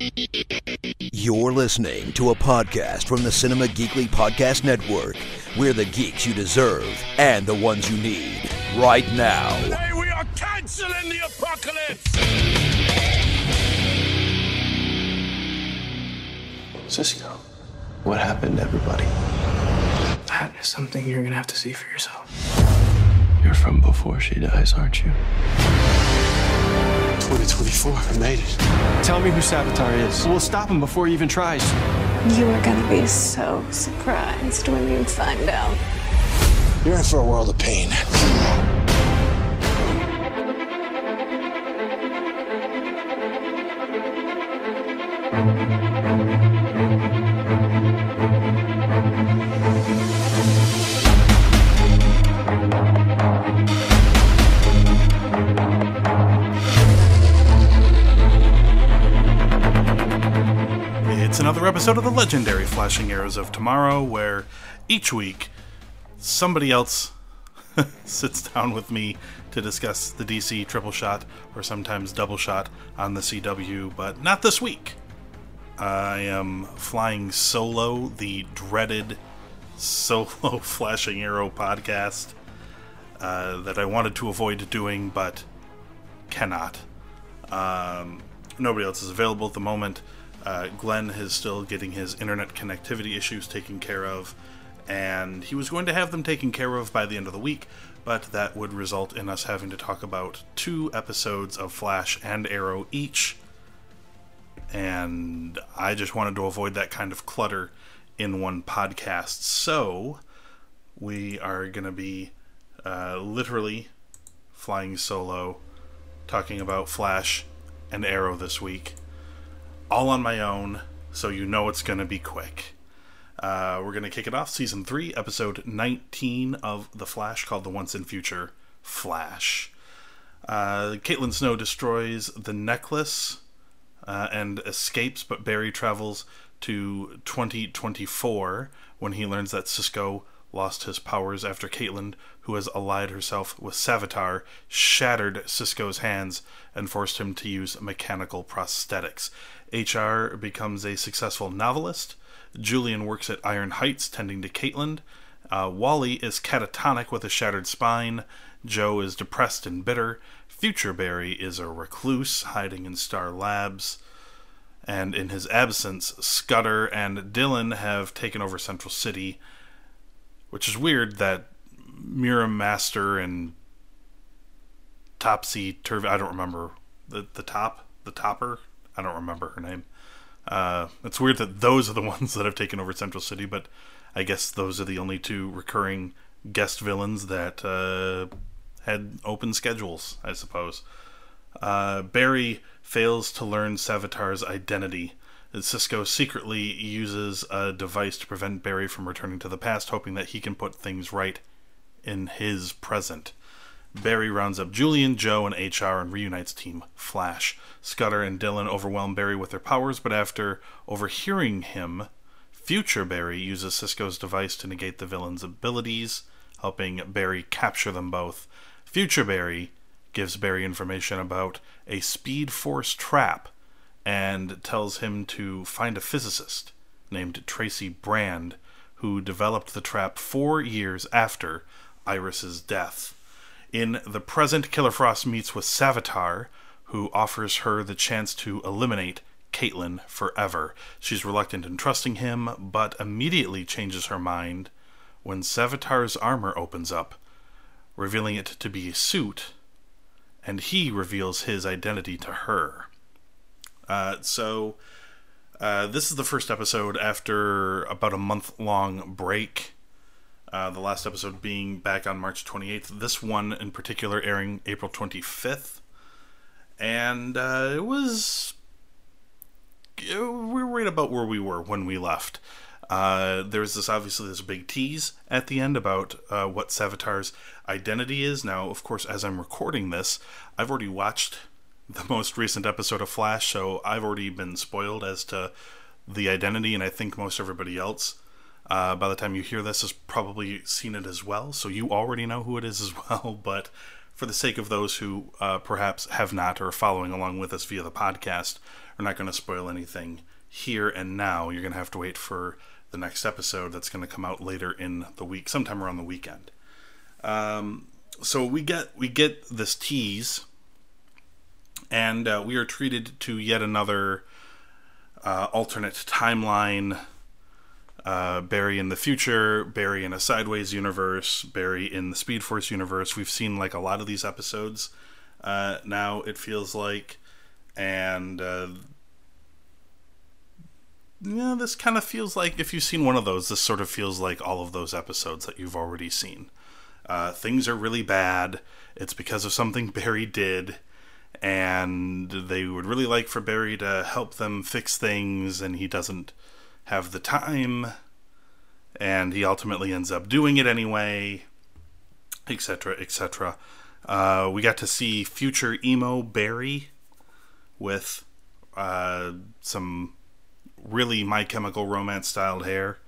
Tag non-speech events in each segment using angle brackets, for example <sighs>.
You're listening to a podcast from the Cinema Geekly Podcast Network. We're the geeks you deserve and the ones you need right now. Hey, we are canceling the apocalypse! Cisco, what happened to everybody? That is something you're gonna have to see for yourself. You're from before she dies, aren't you? 2024, I made it. Tell me who Savitar is. We'll stop him before he even tries. You are gonna be so surprised when you find out. You're in for a world of pain. Another episode of the legendary Flashing Arrows of Tomorrow, where each week somebody else <laughs> sits down with me to discuss the DC triple shot or sometimes double shot on the CW, but not this week. I am flying solo, the dreaded <laughs> solo Flashing Arrow podcast uh, that I wanted to avoid doing but cannot. Um, nobody else is available at the moment. Uh, Glenn is still getting his internet connectivity issues taken care of, and he was going to have them taken care of by the end of the week, but that would result in us having to talk about two episodes of Flash and Arrow each, and I just wanted to avoid that kind of clutter in one podcast. So, we are going to be uh, literally flying solo, talking about Flash and Arrow this week all on my own, so you know it's going to be quick. Uh, we're going to kick it off, season 3, episode 19 of The Flash, called The Once and Future Flash. Uh, Caitlin Snow destroys the necklace uh, and escapes, but Barry travels to 2024 when he learns that Cisco lost his powers after Caitlin, who has allied herself with Savitar, shattered Cisco's hands and forced him to use mechanical prosthetics. HR becomes a successful novelist. Julian works at Iron Heights tending to Caitlin. Uh, Wally is catatonic with a shattered spine. Joe is depressed and bitter. Future Barry is a recluse hiding in Star Labs. And in his absence, Scudder and Dillon have taken over Central City, which is weird that Mirror Master and Topsy Turvy, I don't remember the the top, the topper. I don't remember her name. Uh, it's weird that those are the <laughs> ones that have taken over Central City, but I guess those are the only two recurring guest villains that uh, had open schedules, I suppose. Uh, Barry fails to learn Savitar's identity. Cisco secretly uses a device to prevent Barry from returning to the past, hoping that he can put things right in his present. Barry rounds up Julian, Joe, and HR and reunites Team Flash. Scudder and Dillon overwhelm Barry with their powers, but after overhearing him, Future Barry uses Cisco's device to negate the villain's abilities, helping Barry capture them both. Future Barry gives Barry information about a Speed Force trap and tells him to find a physicist named Tracy Brand who developed the trap four years after Iris's death. In the present, Killer Frost meets with Savitar, who offers her the chance to eliminate Caitlin forever. She's reluctant in trusting him, but immediately changes her mind when Savitar's armor opens up, revealing it to be a suit, and he reveals his identity to her. Uh, so, uh, this is the first episode after about a month long break. Uh, the last episode being back on March 28th. This one in particular airing April 25th. And uh, it was. We were right about where we were when we left. Uh, there's this obviously this big tease at the end about uh, what Savitar's identity is. Now, of course, as I'm recording this, I've already watched the most recent episode of Flash, so I've already been spoiled as to the identity, and I think most everybody else uh, by the time you hear this has probably seen it as well, so you already know who it is as <laughs> well. But for the sake of those who uh, perhaps have not or are following along with us via the podcast, are not going to spoil anything here and now. You're going to have to wait for the next episode that's going to come out later in the week, sometime around the weekend. Um, so we get we get this tease, and uh, we are treated to yet another uh, alternate timeline. Uh, Barry in the future, Barry in a sideways universe, Barry in the Speed Force universe. We've seen like a lot of these episodes uh, now. It feels like, and uh, yeah, this kind of feels like if you've seen one of those, this sort of feels like all of those episodes that you've already seen. Uh, things are really bad. It's because of something <laughs> Barry did, and they would really like for Barry to help them fix things, and he doesn't have the time, and he ultimately ends up doing it anyway, etc., etc. Uh, we got to see future emo Barry with uh, some really My Chemical Romance styled hair.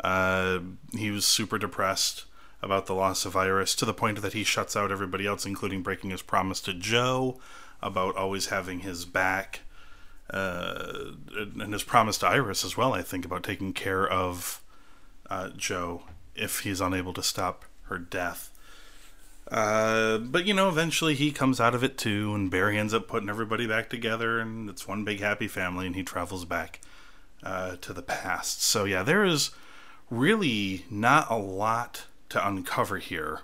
Uh, he was super depressed about the loss of Iris to the point that he shuts out everybody else, including breaking his promise to Joe about always having his back. Uh, and his promise to Iris as well, I think, about taking care of uh, Joe if he's unable to stop her death. Uh, but you know, eventually he comes out of it too, and Barry ends up putting everybody back together, and it's one big happy family, and he travels back uh, to the past. So yeah, there is really not a lot to uncover here.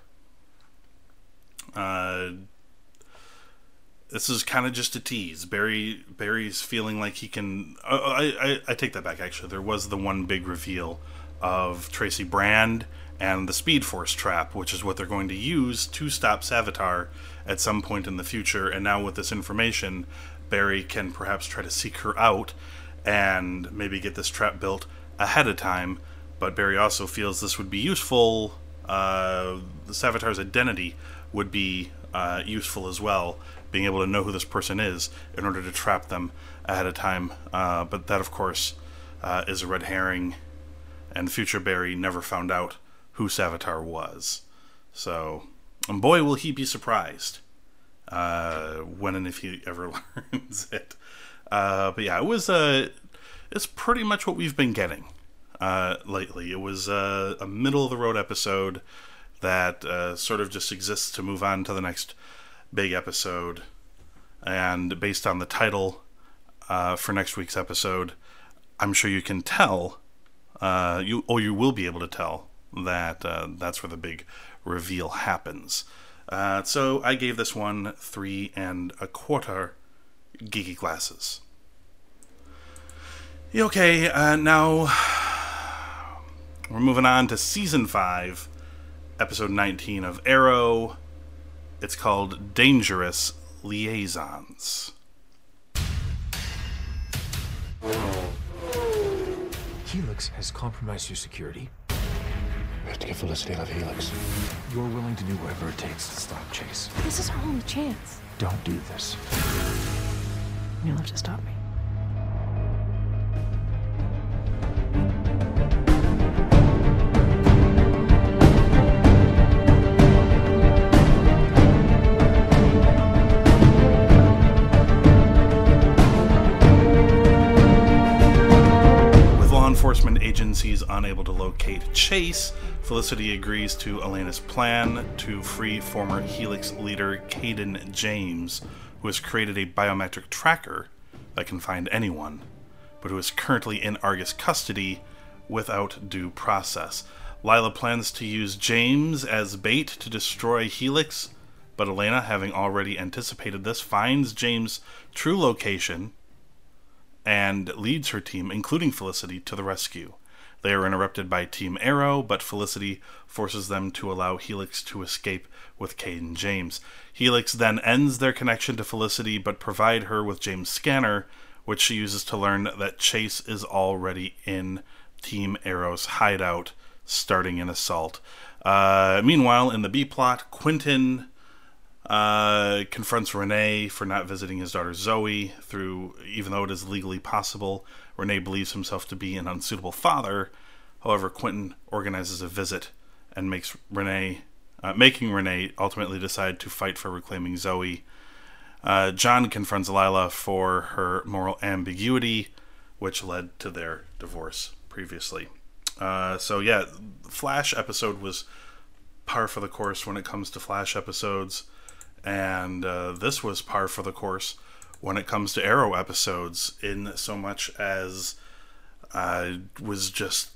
This is kind of just a tease. Barry Barry's feeling like he can. I, I I take that back. Actually, there was the one big reveal of Tracy Brand and the Speed Force trap, which is what they're going to use to stop Savitar at some point in the future. And now with this information, Barry can perhaps try to seek her out and maybe get this trap built ahead of time. But Barry also feels this would be useful. Uh, the Savitar's identity would be uh, useful as well, being able to know who this person is in order to trap them ahead of time. Uh, but that, of course, uh, is a red herring, and future Barry never found out who Savitar was. So, and boy, will he be surprised uh, when and if he <laughs> ever <laughs> learns it. Uh, but yeah, it was uh, it's pretty much what we've been getting lately. It was a middle of the road episode that uh, sort of just exists to move on to the next big episode. And based on the title uh, for next week's episode, I'm sure you can tell, uh, you or you will be able to tell that uh, that's where the big reveal happens. Uh, so I gave this one three and a quarter geeky glasses. Okay, uh, now <sighs> we're moving on to season 5, episode 19 of Arrow. It's called Dangerous Liaisons. Helix has compromised your security. We have to get Felicity out of Helix. You're willing to do whatever it takes to stop Chase. This is our only chance. Don't do this. You'll have to stop me. Enforcement agencies unable to locate Chase, Felicity agrees to Alena's plan to free former Helix leader Cayden James, who has created a biometric tracker that can find anyone, but who is currently in Argus custody without due process. Lyla plans to use James as bait to destroy Helix, but Alena, having already anticipated this, finds James' true location and leads her team, including Felicity, to the rescue. They are interrupted by Team Arrow, but Felicity forces them to allow Helix to escape with Cayden James. Helix then ends their connection to Felicity, but provide her with James' scanner, which she uses to learn that Chase is already in Team Arrow's hideout, starting an assault. Uh, meanwhile, in the B plot, Quentin uh, confronts Rene for not visiting his daughter Zoe. Through, even though it is legally possible, Rene believes himself to be an unsuitable father. However, Quentin organizes a visit and makes Rene uh, making Rene ultimately decide to fight for reclaiming Zoe. Uh, John confronts Lyla for her moral ambiguity, which led to their divorce previously. Uh, so yeah, Flash episode was par for the course when it comes to Flash episodes, and uh, this was par for the course when it comes to Arrow episodes. In so much as I was just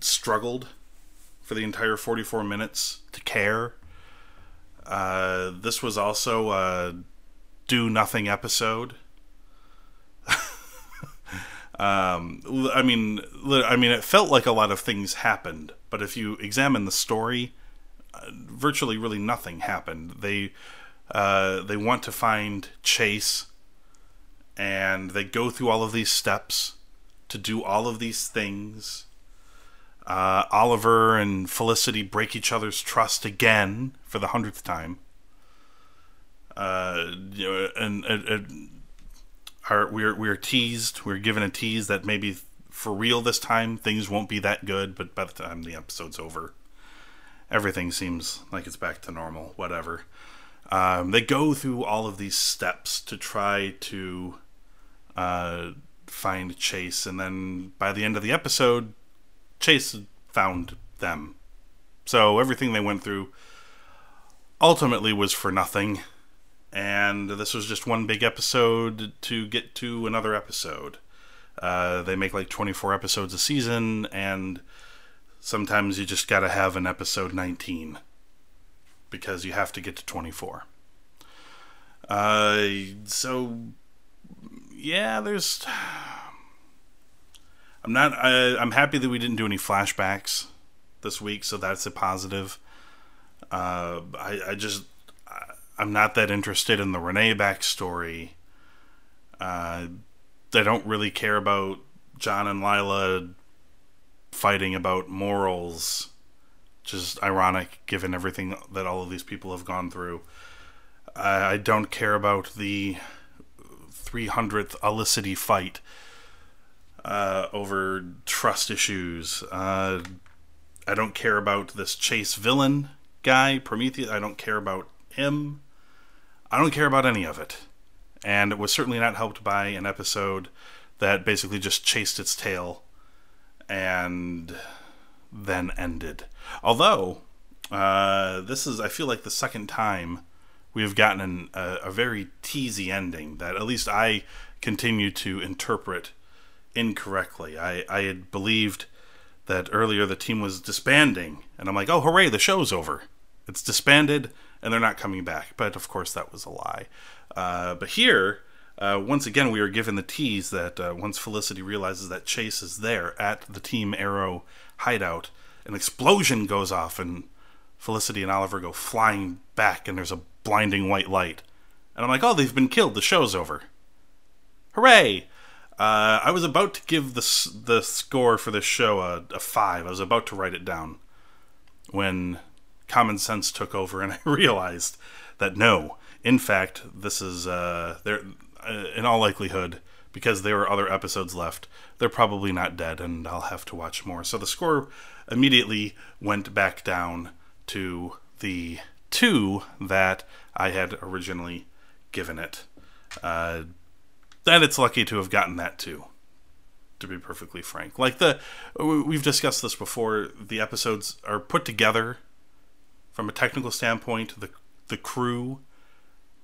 struggled for the entire 44 minutes to care. Uh, this was also a do nothing episode. <laughs> um, I mean, I mean, it felt like a lot of things happened, but if you examine the story, uh, virtually really nothing happened. They uh, they want to find Chase, and they go through all of these steps to do all of these things. Uh, Oliver and Felicity break each other's trust again for the hundredth time. Uh, and, and, and are we're we're teased. We're given a tease that maybe for real this time things won't be that good. But by the time the episode's over, everything seems like it's back to normal. Whatever. Um, they go through all of these steps to try to uh, find Chase, and then by the end of the episode, Chase found them. So everything they went through ultimately was for nothing. And this was just one big episode to get to another episode. Uh, they make like 24 episodes a season, and sometimes you just gotta have an episode 19 because you have to get to 24. Uh, so, yeah, there's <sighs> I'm not. I, I'm happy that we didn't do any flashbacks this week, so that's a positive. Uh, I, I just I'm not that interested in the Rene backstory. Uh, I don't really care about John and Lyla fighting about morals. Just ironic, given everything that all of these people have gone through. I, I don't care about the 300th Olicity fight uh, over trust issues. Uh, I don't care about this Chase villain guy, Prometheus. I don't care about him. I don't care about any of it. And it was certainly not helped by an episode that basically just chased its tail and then ended. Although, uh, this is, I feel like, the second time we've gotten an, a, a very teasy ending that at least I continue to interpret incorrectly. I, I had believed that earlier the team was disbanding, and I'm like, oh, hooray, the show's over. It's disbanded, and they're not coming back. But of course, that was a lie. Uh, but here, uh, once again, we are given the tease that uh, once Felicity realizes that Chase is there at the Team Arrow hideout, an explosion goes off, and Felicity and Oliver go flying back, and there's a blinding white light. And I'm like, oh, they've been killed. The show's over. Hooray! Uh, I was about to give the the score for this show a, a five. I was about to write it down when common sense took over, and <laughs> I realized that no, in fact, this is uh, there. Uh, in all likelihood, because there are other episodes left, they're probably not dead, and I'll have to watch more. So the score immediately went back down to the two that I had originally given it. Uh, and it's lucky to have gotten that too to be perfectly frank like the we've discussed this before the episodes are put together from a technical standpoint the the crew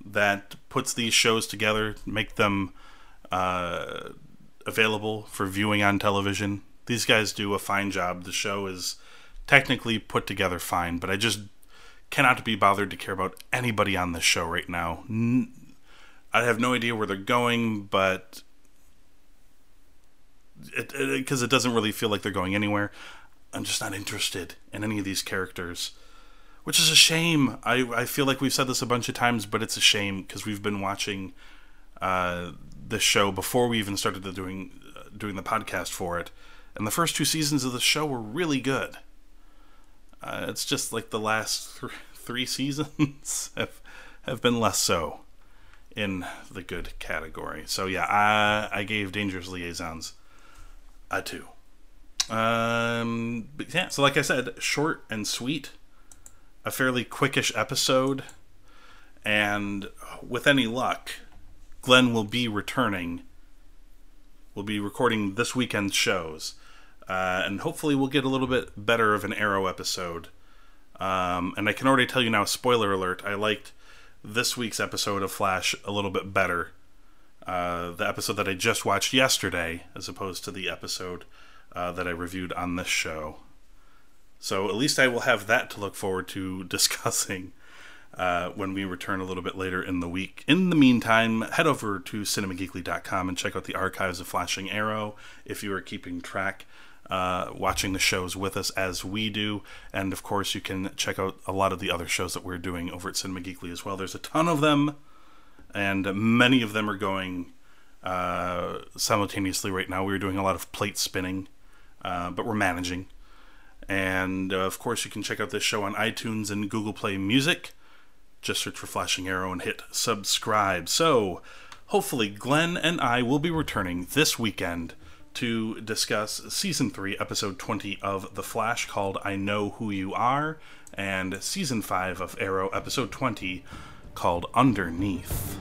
that puts these shows together make them uh, available for viewing on television these guys do a fine job the show is technically put together fine but i just cannot be bothered to care about anybody on this show right now I have no idea where they're going, but because it, it, it, doesn't really feel like they're going anywhere. I'm just not interested in any of these characters, which is a shame. I, I feel like we've said this a bunch of times, but it's a shame because we've been watching uh, this show before we even started doing uh, doing the podcast for it, and the first two seasons of the show were really good. Uh, it's just like the last th- <laughs> three seasons <laughs> have have been less so in the good category. So yeah, I I gave Dangerous Liaisons a two. Um, yeah, so like I said, short and sweet. a fairly quickish episode, and with any luck, Glenn will be returning. We'll be recording this weekend's shows, uh, and hopefully, we'll get a little bit better of an Arrow episode. Um, and I can already tell you now, spoiler alert, I liked this week's episode of Flash a little bit better. Uh, the episode that I just watched yesterday, as opposed to the episode uh, that I reviewed on this show. So at least I will have that to look forward to <laughs> discussing uh, when we return a little bit later in the week. In the meantime, head over to cinemageekly.com and check out the archives of Flashing Arrow if you are keeping track. Uh, watching the shows with us as we do. And of course, you can check out a lot of the other shows that we're doing over at Cinema Geekly as well. There's a ton of them, and many of them are going uh, simultaneously right now. We're doing a lot of plate spinning, uh, but we're managing. And uh, of course, you can check out this show on iTunes and Google Play Music. Just search for Flashing Arrow and hit subscribe. So, hopefully, Glenn and I will be returning this weekend to discuss season 3, episode 20 of The Flash called I Know Who You Are, and season 5 of Arrow, episode 20 called Underneath.